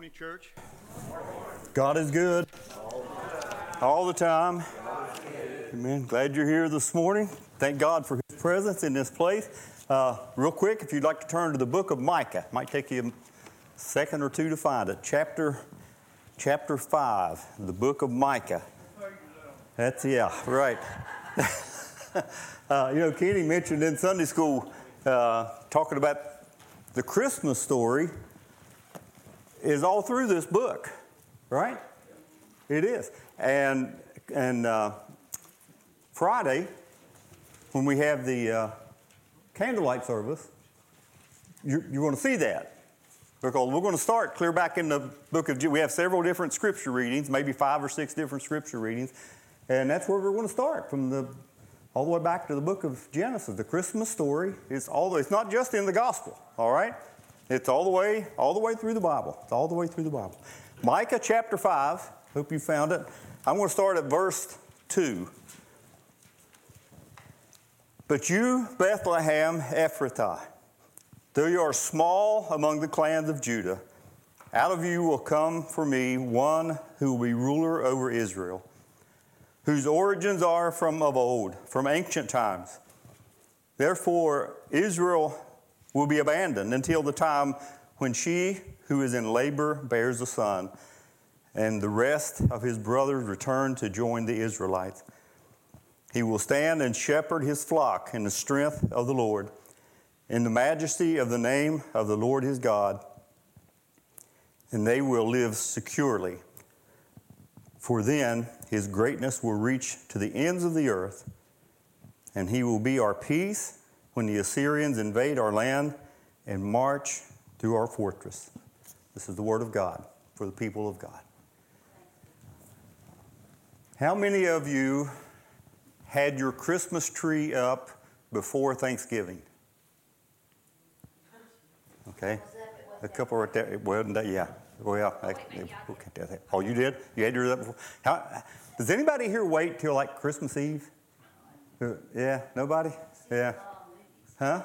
Morning, church. God is good all the time. Amen. Glad you're here this morning. Thank God for His presence in this place. Uh, real quick, if you'd like to turn to the book of Micah, might take you a second or two to find it. Chapter, chapter five, the book of Micah. That's yeah, right. uh, you know, Kenny mentioned in Sunday school uh, talking about the Christmas story is all through this book, right? It is. And, and uh, Friday, when we have the uh, candlelight service, you're, you're going to see that. Because we're going to start clear back in the book of Jude. We have several different scripture readings, maybe five or six different scripture readings. And that's where we're going to start from the all the way back to the book of Genesis. The Christmas story is all it's not just in the gospel, all right? It's all the way, all the way through the Bible. It's all the way through the Bible. Micah chapter 5. Hope you found it. I'm going to start at verse 2. But you, Bethlehem Ephrathah, though you are small among the clans of Judah, out of you will come for me one who will be ruler over Israel, whose origins are from of old, from ancient times. Therefore, Israel will be abandoned until the time when she who is in labor bears a son, and the rest of his brothers return to join the Israelites. He will stand and shepherd his flock in the strength of the Lord, in the majesty of the name of the Lord his God, and they will live securely. For then his greatness will reach to the ends of the earth, and he will be our peace when the Assyrians invade our land and march through our fortress. This is the word of God for the people of God. How many of you had your Christmas tree up before Thanksgiving? Okay. A couple right there. Well, yeah. Well, I, oh, you did? You had yours up before? How, does anybody here wait till like Christmas Eve? Uh, yeah, nobody? Yeah. Huh?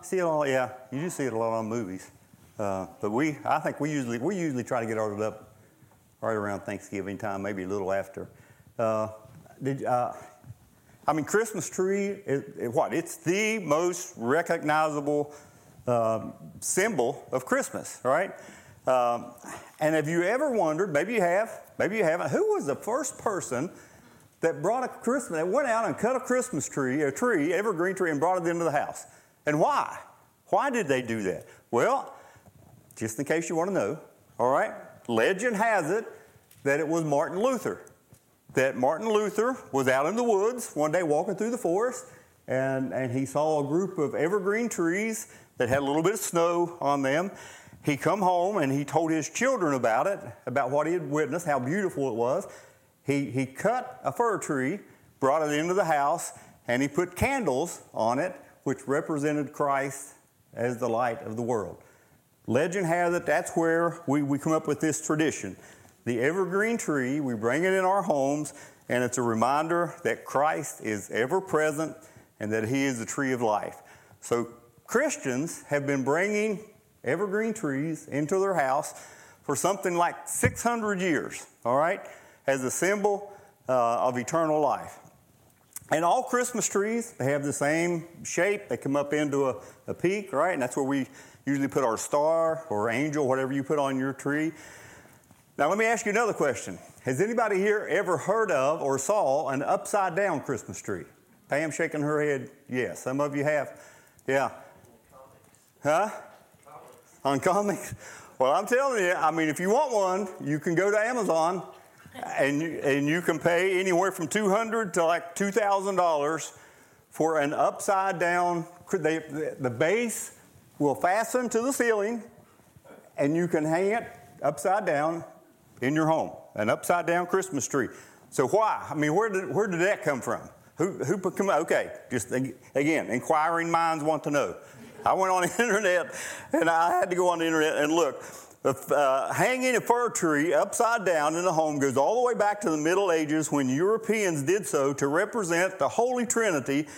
See it all, yeah. You do see it a lot on movies. Uh, but we, I think we usually, we usually try to get ours up right around Thanksgiving time, maybe a little after. Uh, did, uh, I mean, Christmas tree, it, it, what? It's the most recognizable um, symbol of Christmas, right? Um, and have you ever wondered, maybe you have, maybe you haven't, who was the first person that brought a Christmas, that went out and cut a Christmas tree, a tree, evergreen tree, and brought it into the house. And why? Why did they do that? Well, just in case you want to know, all right, legend has it that it was Martin Luther. That Martin Luther was out in the woods one day walking through the forest, and, and he saw a group of evergreen trees that had a little bit of snow on them. He come home and he told his children about it, about what he had witnessed, how beautiful it was. He, he cut a fir tree, brought it into the house, and he put candles on it, which represented Christ as the light of the world. Legend has it that's where we, we come up with this tradition. The evergreen tree, we bring it in our homes, and it's a reminder that Christ is ever present and that He is the tree of life. So, Christians have been bringing evergreen trees into their house for something like 600 years, all right? As a symbol uh, of eternal life. And all Christmas trees, they have the same shape. They come up into a, a peak, right? And that's where we usually put our star or angel, whatever you put on your tree. Now, let me ask you another question. Has anybody here ever heard of or saw an upside down Christmas tree? Pam shaking her head, yes. Some of you have. Yeah. Huh? On comics? Well, I'm telling you, I mean, if you want one, you can go to Amazon and you, and you can pay anywhere from 200 to like $2,000 for an upside down, they, the base will fasten to the ceiling and you can hang it upside down in your home, an upside down Christmas tree. So why? I mean, where did, where did that come from? Who, who come, okay, just again, inquiring minds want to know. I went on the internet and I had to go on the internet and look. Uh, hanging a fir tree upside down in a home goes all the way back to the Middle Ages when Europeans did so to represent the Holy Trinity.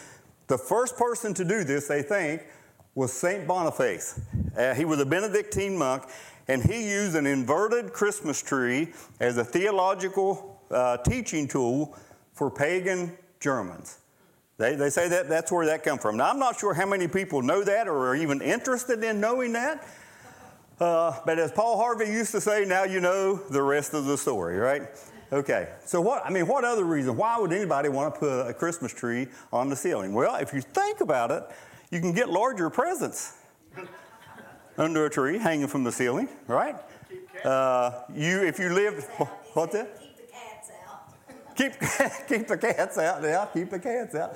The first person to do this, they think, was St. Boniface. Uh, he was a Benedictine monk, and he used an inverted Christmas tree as a theological uh, teaching tool for pagan Germans. They, they say that that's where that come from. Now, I'm not sure how many people know that or are even interested in knowing that. Uh, but as Paul Harvey used to say, now you know the rest of the story, right? Okay, so what, I mean, what other reason? Why would anybody want to put a Christmas tree on the ceiling? Well, if you think about it, you can get larger presents under a tree hanging from the ceiling, right? Uh, you, if you live, what's that? Keep, keep the cats out. Yeah, keep the cats out.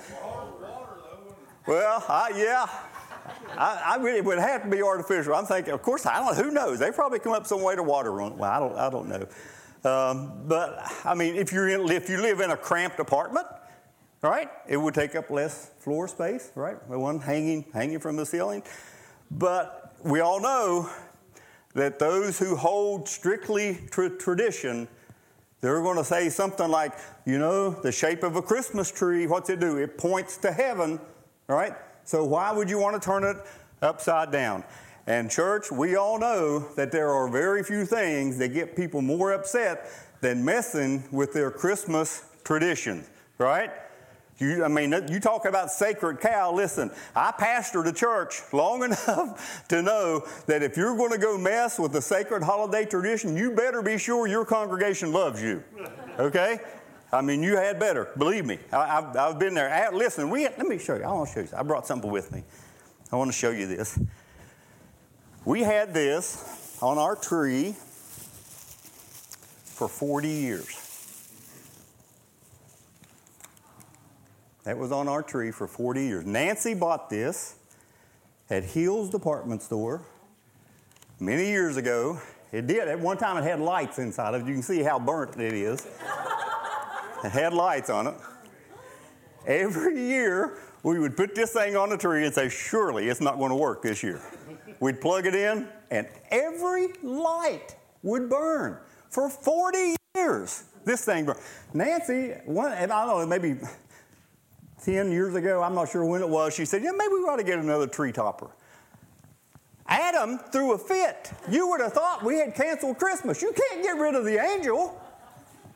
Well, I, yeah, I, I really would have to be artificial. I'm thinking, of course, I don't. Who knows? They probably come up some way to water run. Well, I don't. I don't know. Um, but I mean, if you're in, if you live in a cramped apartment, right, it would take up less floor space, right? The one hanging hanging from the ceiling. But we all know that those who hold strictly tra- tradition they're going to say something like, you know, the shape of a Christmas tree, what's it do? It points to heaven, right? So why would you want to turn it upside down? And, church, we all know that there are very few things that get people more upset than messing with their Christmas traditions, right? You, I mean, you talk about sacred cow. Listen, I pastored a church long enough to know that if you're going to go mess with the sacred holiday tradition, you better be sure your congregation loves you. Okay? I mean, you had better. Believe me. I, have I've been there. I, listen, we, let me show you. I want to show you. I brought something with me. I want to show you this. We had this on our tree for 40 years. That was on our tree for 40 years. Nancy bought this at Hills Department Store many years ago. It did. At one time, it had lights inside of it. You can see how burnt it is. It had lights on it. Every year, we would put this thing on the tree and say, Surely it's not going to work this year. We'd plug it in, and every light would burn for 40 years. This thing burned. Nancy, one, and I don't know, maybe 10 years ago, I'm not sure when it was, she said, Yeah, maybe we ought to get another tree topper. Adam threw a fit. You would have thought we had canceled Christmas. You can't get rid of the angel.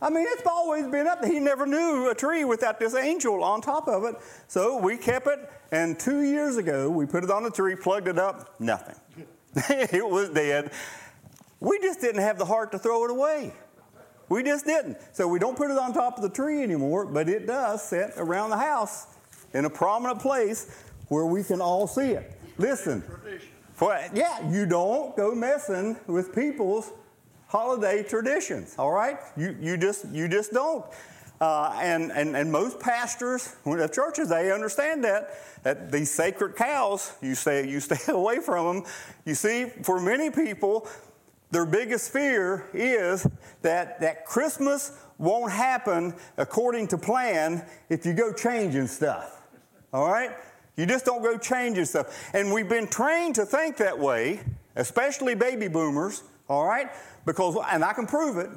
I mean, it's always been up there. He never knew a tree without this angel on top of it. So we kept it, and two years ago, we put it on the tree, plugged it up, nothing. it was dead. We just didn't have the heart to throw it away. We just didn't. So we don't put it on top of the tree anymore, but it does sit around the house in a prominent place where we can all see it. Listen, for, yeah, you don't go messing with people's holiday traditions, all right? You, you, just, you just don't. Uh, and, and, and most pastors of churches, they understand that, that these sacred cows, you stay, you stay away from them. You see, for many people, their biggest fear is that, that Christmas won't happen according to plan if you go changing stuff. All right? You just don't go changing stuff. And we've been trained to think that way, especially baby boomers, all right? Because, and I can prove it,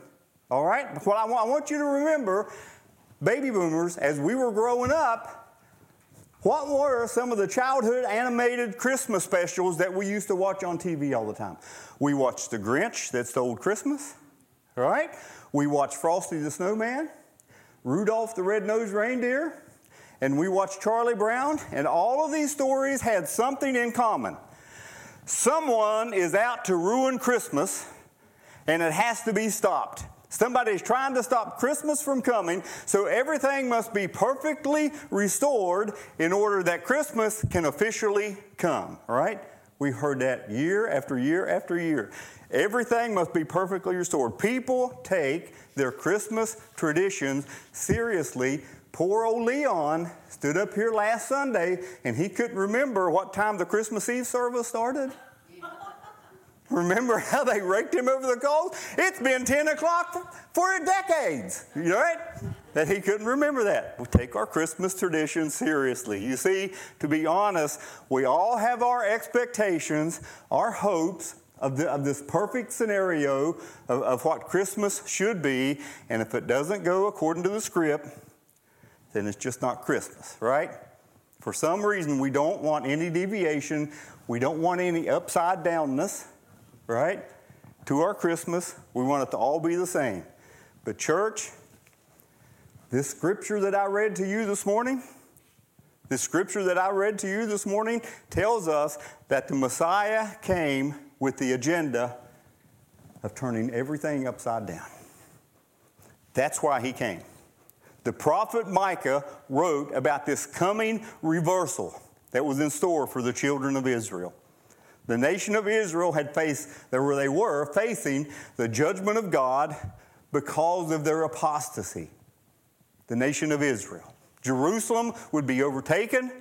all right? What I want, I want you to remember, baby boomers, as we were growing up, what were some of the childhood animated Christmas specials that we used to watch on TV all the time? We watched The Grinch that stole Christmas, right? We watched Frosty the Snowman, Rudolph the Red-Nosed Reindeer, and we watched Charlie Brown, and all of these stories had something in common. Someone is out to ruin Christmas, and it has to be stopped. Somebody is trying to stop Christmas from coming, so everything must be perfectly restored in order that Christmas can officially come, right? We've heard that year after year after year. Everything must be perfectly restored. People take their Christmas traditions seriously. Poor old Leon stood up here last Sunday and he couldn't remember what time the Christmas Eve service started. Remember how they raked him over the coals? It's been 10 o'clock for, decades, you know right? That he couldn't remember that. We take our Christmas tradition seriously. You see, to be honest, we all have our expectations, our hopes of, the, of this perfect scenario of, of what Christmas should be, and if it doesn't go according to the script, then it's just not Christmas, right? For some reason, we don't want any deviation. We don't want any upside downness right? to our Christmas. We want it to all be the same. But, church, this scripture that I read to you this morning, the scripture that I read to you this morning tells us that the Messiah came with the agenda of turning everything upside down. That's why he came. The prophet Micah wrote about this coming reversal that was in store for the children of Israel. The nation of Israel had faced, where they were facing the judgment of God because of their apostasy. The nation of Israel. Jerusalem would be overtaken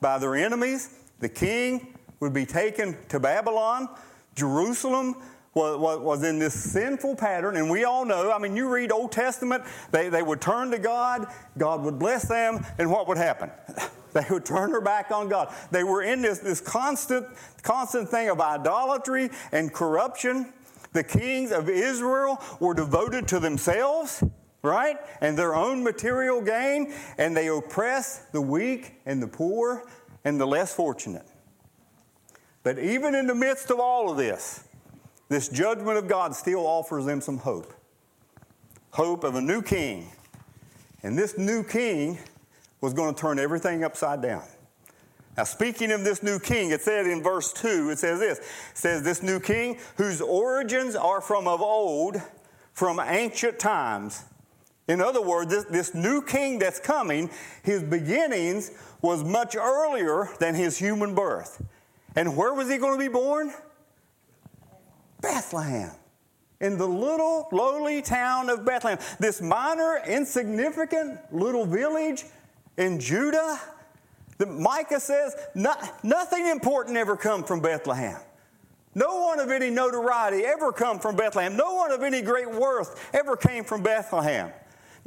by their enemies. The king would be taken to Babylon. Jerusalem was, was, in this sinful pattern, and we all know, I mean, you read Old Testament, they, they would turn to God, God would bless them, and what would happen? they would turn their back on God. They were in this, this constant, constant thing of idolatry and corruption. The kings of Israel were devoted to themselves, right? And their own material gain, and they oppressed the weak and the poor and the less fortunate. But even in the midst of all of this, this judgment of God still offers them some hope hope of a new king. And this new king was going to turn everything upside down. Now, speaking of this new king, it said in verse 2, it says this it says, This new king, whose origins are from of old, from ancient times. In other words, this, this new king that's coming, his beginnings was much earlier than his human birth. And where was he going to be born? Bethlehem. In the little lowly town of Bethlehem. This minor, insignificant little village in Judah. The, Micah says not, nothing important ever come from Bethlehem. No one of any notoriety ever come from Bethlehem. No one of any great worth ever came from Bethlehem.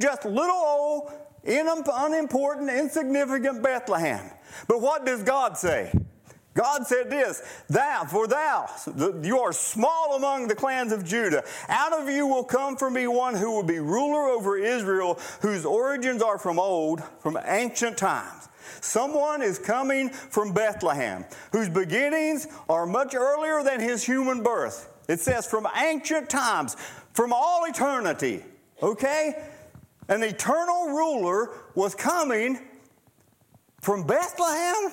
Just little old, unimportant, insignificant Bethlehem. But what does God say? God said this, Thou, for thou, you are small among the clans of Judah. Out of you will come for me one who will be ruler over Israel, whose origins are from old, from ancient times. Someone is coming from Bethlehem, whose beginnings are much earlier than his human birth. It says from ancient times, from all eternity. Okay? An eternal ruler was coming from Bethlehem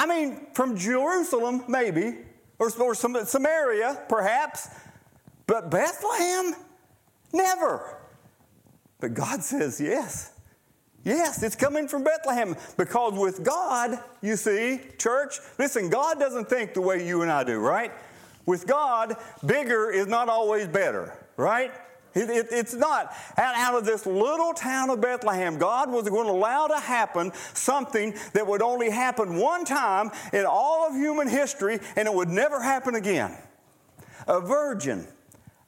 I mean, from Jerusalem, maybe, or, or some, Samaria, perhaps, but Bethlehem? Never. But God says, yes. Yes, it's coming from Bethlehem because with God, you see, church, listen, God doesn't think the way you and I do, right? With God, bigger is not always better, right? It, it, it's not. Out of this little town of Bethlehem, God was going to allow to happen something that would only happen one time in all of human history, and it would never happen again. A virgin,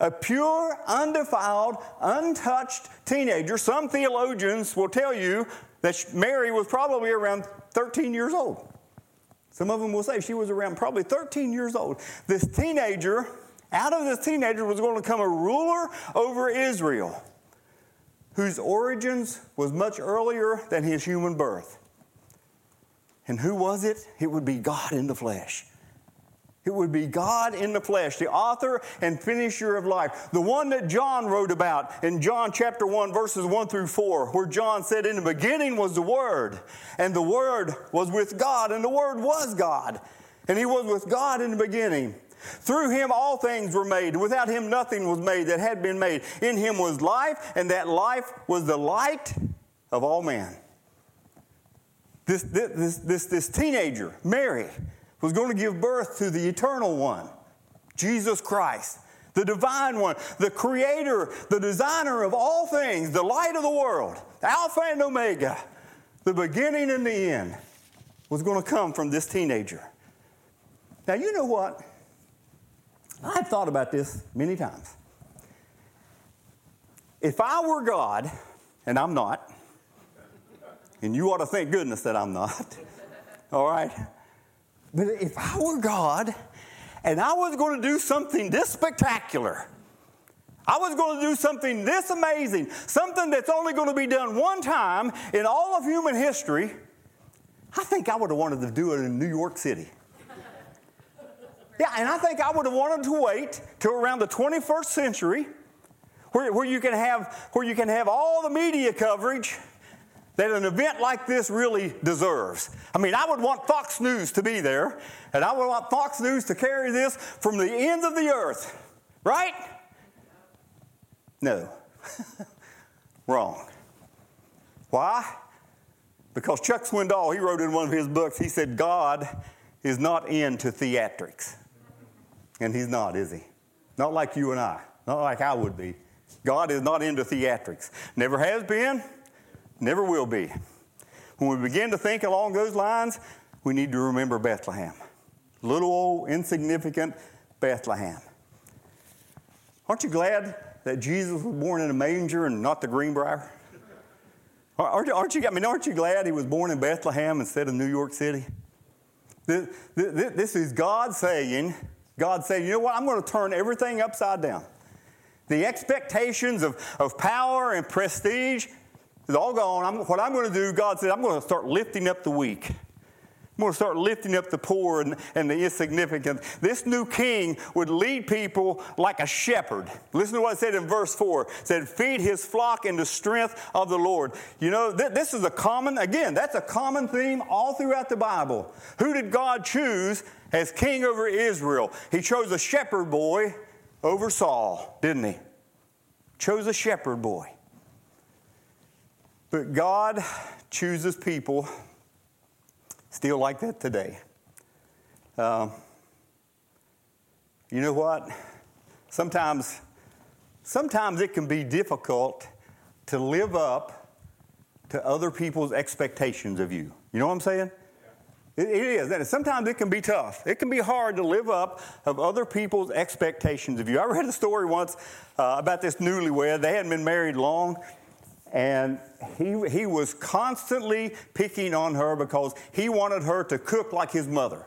a pure, undefiled, untouched teenager. Some theologians will tell you that Mary was probably around 13 years old. Some of them will say she was around probably 13 years old. This teenager out of this teenager was going to come a ruler over Israel whose origins was much earlier than his human birth. And who was it? It would be God in the flesh. It would be God in the flesh, the author and finisher of life. The one that John wrote about in John chapter 1, verses 1 through 4, where John said, In the beginning was the Word, and the Word was with God, and the Word was God. And He was with God in the beginning. Through him all things were made. Without him nothing was made that had been made. In him was life, and that life was the light of all men. This, this, this, this teenager, Mary, was going to give birth to the eternal one, Jesus Christ, the divine one, the creator, the designer of all things, the light of the world, Alpha and Omega, the beginning and the end, was going to come from this teenager. Now, you know what? I've thought about this many times. If I were God, and I'm not, and you ought to thank goodness that I'm not, all right? But if I were God and I was going to do something this spectacular, I was going to do something this amazing, something that's only going to be done one time in all of human history, I think I would have wanted to do it in New York City. Yeah, and I think I would have wanted to wait till around the 21st century where, where, you can have, where you can have all the media coverage that an event like this really deserves. I mean, I would want Fox News to be there, and I would want Fox News to carry this from the ends of the earth, right? No. Wrong. Why? Because Chuck Swindoll, he wrote in one of his books, he said, God is not into theatrics. And he's not, is he? Not like you and I, not like I would be. God is not into theatrics. Never has been, never will be. When we begin to think along those lines, we need to remember Bethlehem. Little old, insignificant Bethlehem. Aren't you glad that Jesus was born in a manger and not the Greenbrier? Aren't, you, aren't you, I mean, aren't you glad he was born in Bethlehem instead of New York City? This, this is God saying, God saying, you know what, I'm going to turn everything upside down. The expectations of, of power and prestige is all gone. I'm, what I'm going to do, God said, I'm going to start lifting up the weak. I'm going to start lifting up the poor and, and the insignificant. This new king would lead people like a shepherd. Listen to what it said in verse 4. It said, Feed his flock in the strength of the Lord. You know, th- this is a common, again, that's a common theme all throughout the Bible. Who did God choose as king over Israel? He chose a shepherd boy over Saul, didn't he? Chose a shepherd boy. But God chooses people still like that today. Uh, you know what? Sometimes, sometimes it can be difficult to live up to other people's expectations of you. You know what I'm saying? It, it is. Sometimes it can be tough. It can be hard to live up of other people's expectations of you. I read a story once uh, about this newlywed. They hadn't been married long, and he, he was constantly picking on her because he wanted her to cook like his mother.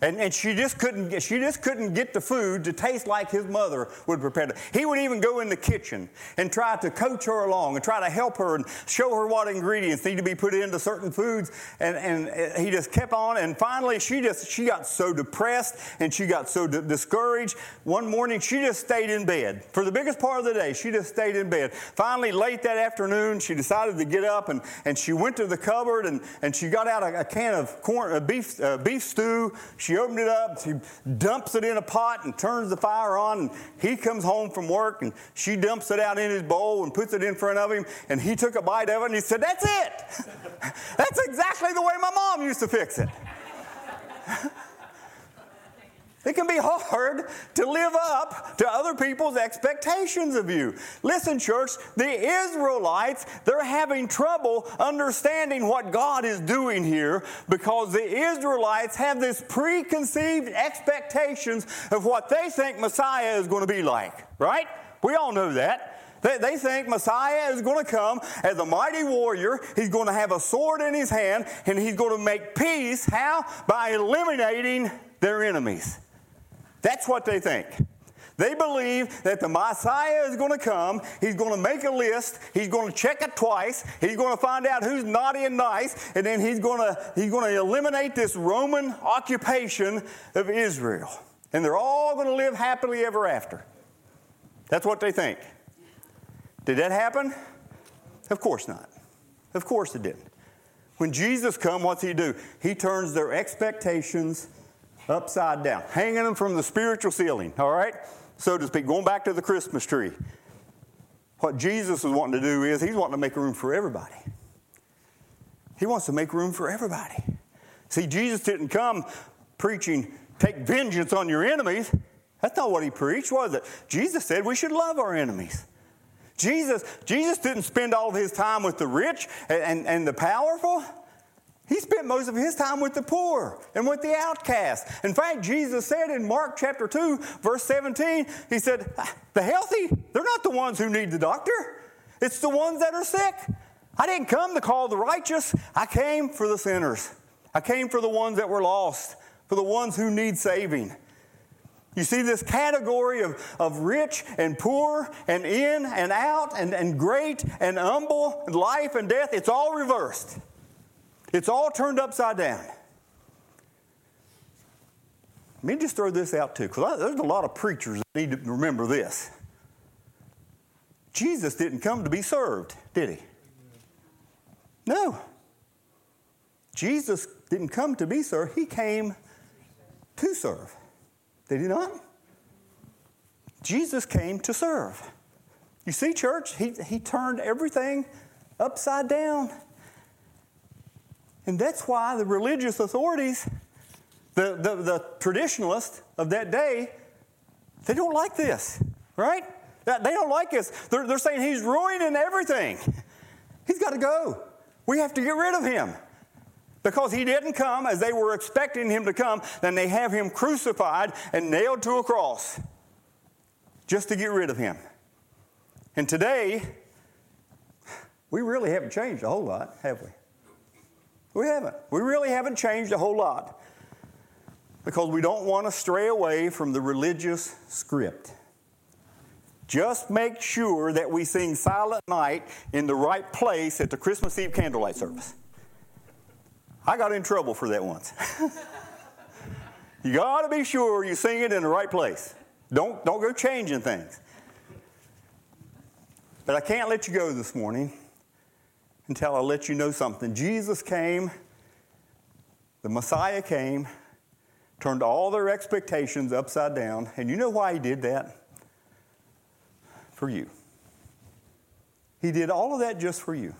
And, and she just couldn't get, she just couldn't get the food to taste like his mother would prepare it. He would even go in the kitchen and try to coach her along and try to help her and show her what ingredients need to be put into certain foods. And, and he just kept on. And finally, she just she got so depressed and she got so d- discouraged. One morning, she just stayed in bed for the biggest part of the day. She just stayed in bed. Finally, late that afternoon, she decided to get up and, and she went to the cupboard and, and she got out a, a can of corn, a beef, a beef stew. Opened it up, she dumps it in a pot and turns the fire on. And he comes home from work and she dumps it out in his bowl and puts it in front of him. And he took a bite of it and he said, That's it. That's exactly the way my mom used to fix it. It can be hard to live up to other people's expectations of you. Listen, church, the Israelites, they're having trouble understanding what God is doing here because the Israelites have this preconceived expectations of what they think Messiah is going to be like, right? We all know that. They, think Messiah is going to come as a mighty warrior. He's going to have a sword in his hand and he's going to make peace. How? By eliminating their enemies. That's what they think. They believe that the Messiah is going to come. He's going to make a list. He's going to check it twice. He's going to find out who's naughty and nice. And then he's going to, he's going to eliminate this Roman occupation of Israel. And they're all going to live happily ever after. That's what they think. Did that happen? Of course not. Of course it didn't. When Jesus comes, what's he do? He turns their expectations upside down, hanging them from the spiritual ceiling, all right? So to speak, going back to the Christmas tree. What Jesus is wanting to do is he's wanting to make room for everybody. He wants to make room for everybody. See, Jesus didn't come preaching, take vengeance on your enemies. That's not what he preached, was it? Jesus said we should love our enemies. Jesus, Jesus didn't spend all of his time with the rich and, and, and the powerful. He spent most of his time with the poor and with the outcast. In fact, Jesus said in Mark chapter 2, verse 17, He said, The healthy, they're not the ones who need the doctor, it's the ones that are sick. I didn't come to call the righteous, I came for the sinners. I came for the ones that were lost, for the ones who need saving. You see this category of, of rich and poor and in and out and, and great and humble, life and death, it's all reversed. It's all turned upside down. Let me just throw this out too, because there's a lot of preachers that need to remember this. Jesus didn't come to be served, did he? No. Jesus didn't come to be served, he came to serve. Did he not? Jesus came to serve. You see, church, he, he turned everything upside down. And that's why the religious authorities, the, the, the traditionalists of that day, they don't like this, right? They don't like this. They're, they're saying he's ruining everything. He's got to go. We have to get rid of him. Because he didn't come as they were expecting him to come, then they have him crucified and nailed to a cross just to get rid of him. And today, we really haven't changed a whole lot, have we? We haven't. We really haven't changed a whole lot because we don't want to stray away from the religious script. Just make sure that we sing Silent Night in the right place at the Christmas Eve candlelight service. I got in trouble for that once. you got to be sure you sing it in the right place. Don't, don't go changing things. But I can't let you go this morning until I let you know something. Jesus came, the Messiah came, turned all their expectations upside down. And you know why he did that? For you. He did all of that just for you.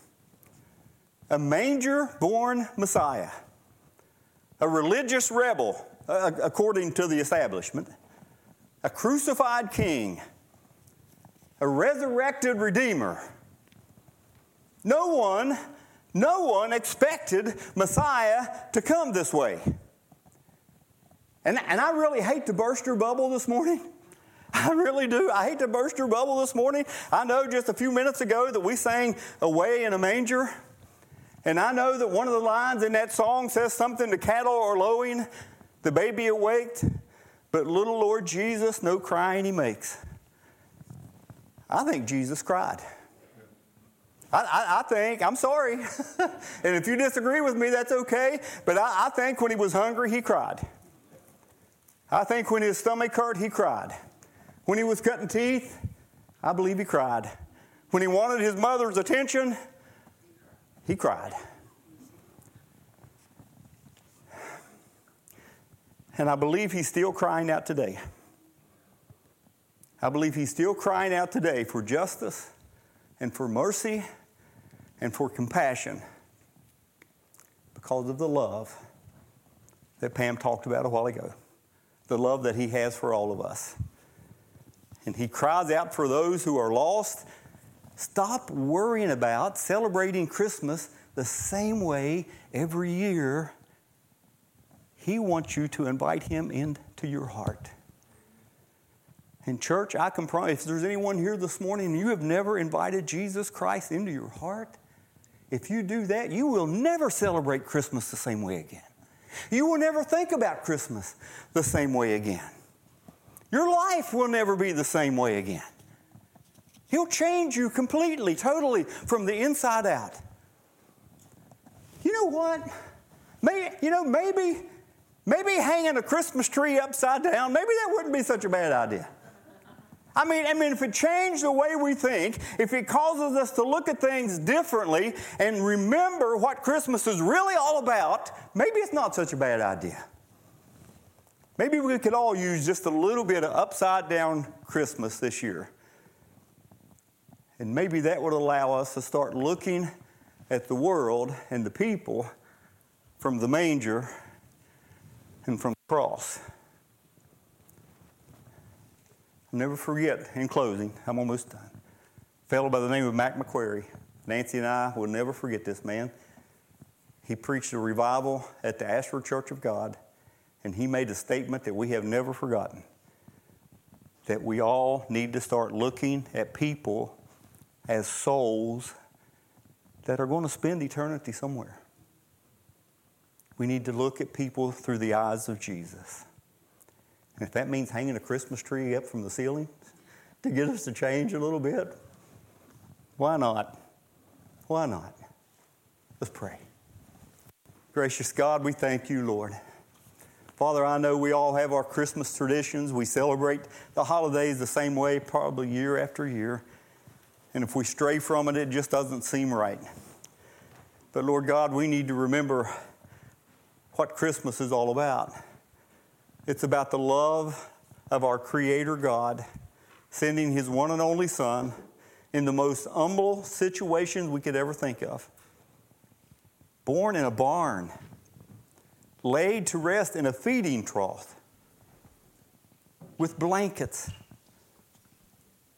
A manger born Messiah, a religious rebel, according to the establishment, a crucified king, a resurrected redeemer. No one, no one expected Messiah to come this way. And, and I really hate to burst your bubble this morning. I really do. I hate to burst your bubble this morning. I know just a few minutes ago that we sang Away in a Manger. And I know that one of the lines in that song says something to cattle or lowing, the baby awaked, but little Lord Jesus, no crying he makes. I think Jesus cried. I, I, I think, I'm sorry. and if you disagree with me, that's okay. But I, I think when he was hungry, he cried. I think when his stomach hurt, he cried. When he was cutting teeth, I believe he cried. When he wanted his mother's attention, he cried. And I believe he's still crying out today. I believe he's still crying out today for justice and for mercy and for compassion because of the love that Pam talked about a while ago. The love that he has for all of us. And he cries out for those who are lost Stop worrying about celebrating Christmas the same way every year. He wants you to invite Him into your heart. In church, I can promise if there's anyone here this morning and you have never invited Jesus Christ into your heart, if you do that, you will never celebrate Christmas the same way again. You will never think about Christmas the same way again. Your life will never be the same way again. He'll change you completely, totally, from the inside out. You know what? Maybe, you know, maybe, maybe hanging a Christmas tree upside down, maybe that wouldn't be such a bad idea. I mean, I mean, if it changed the way we think, if it causes us to look at things differently and remember what Christmas is really all about, maybe it's not such a bad idea. Maybe we could all use just a little bit of upside down Christmas this year. And maybe that would allow us to start looking at the world and the people from the manger and from the cross. I'll never forget, in closing, I'm almost done. A fellow by the name of Mac McQuarrie. Nancy and I will never forget this man. He preached a revival at the Ashford Church of God, and he made a statement that we have never forgotten that we all need to start looking at people as souls that are going to spend eternity somewhere. We need to look at people through the eyes of Jesus. If that means hanging a Christmas tree up from the ceiling to get us to change a little bit, why not? Why not? Let's pray. Gracious God, we thank you, Lord. Father, I know we all have our Christmas traditions. We celebrate the holidays the same way, probably year after year. And if we stray from it, it just doesn't seem right. But Lord God, we need to remember what Christmas is all about. It's about the love of our Creator God sending His one and only Son in the most humble situations we could ever think of. Born in a barn, laid to rest in a feeding trough with blankets,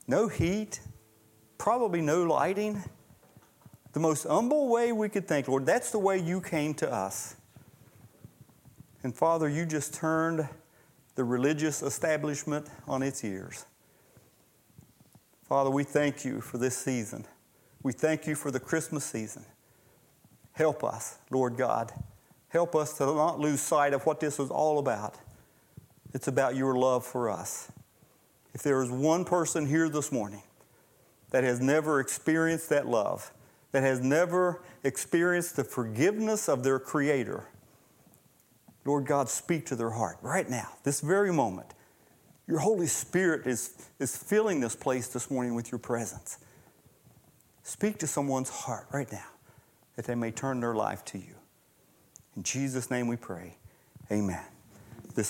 no heat, probably no lighting. The most humble way we could think, Lord, that's the way you came to us. And Father, you just turned the religious establishment on its ears. Father, we thank you for this season. We thank you for the Christmas season. Help us, Lord God. Help us to not lose sight of what this is all about. It's about your love for us. If there is one person here this morning that has never experienced that love, that has never experienced the forgiveness of their Creator, Lord God, speak to their heart right now, this very moment. Your Holy Spirit is, is filling this place this morning with your presence. Speak to someone's heart right now that they may turn their life to you. In Jesus' name we pray. Amen.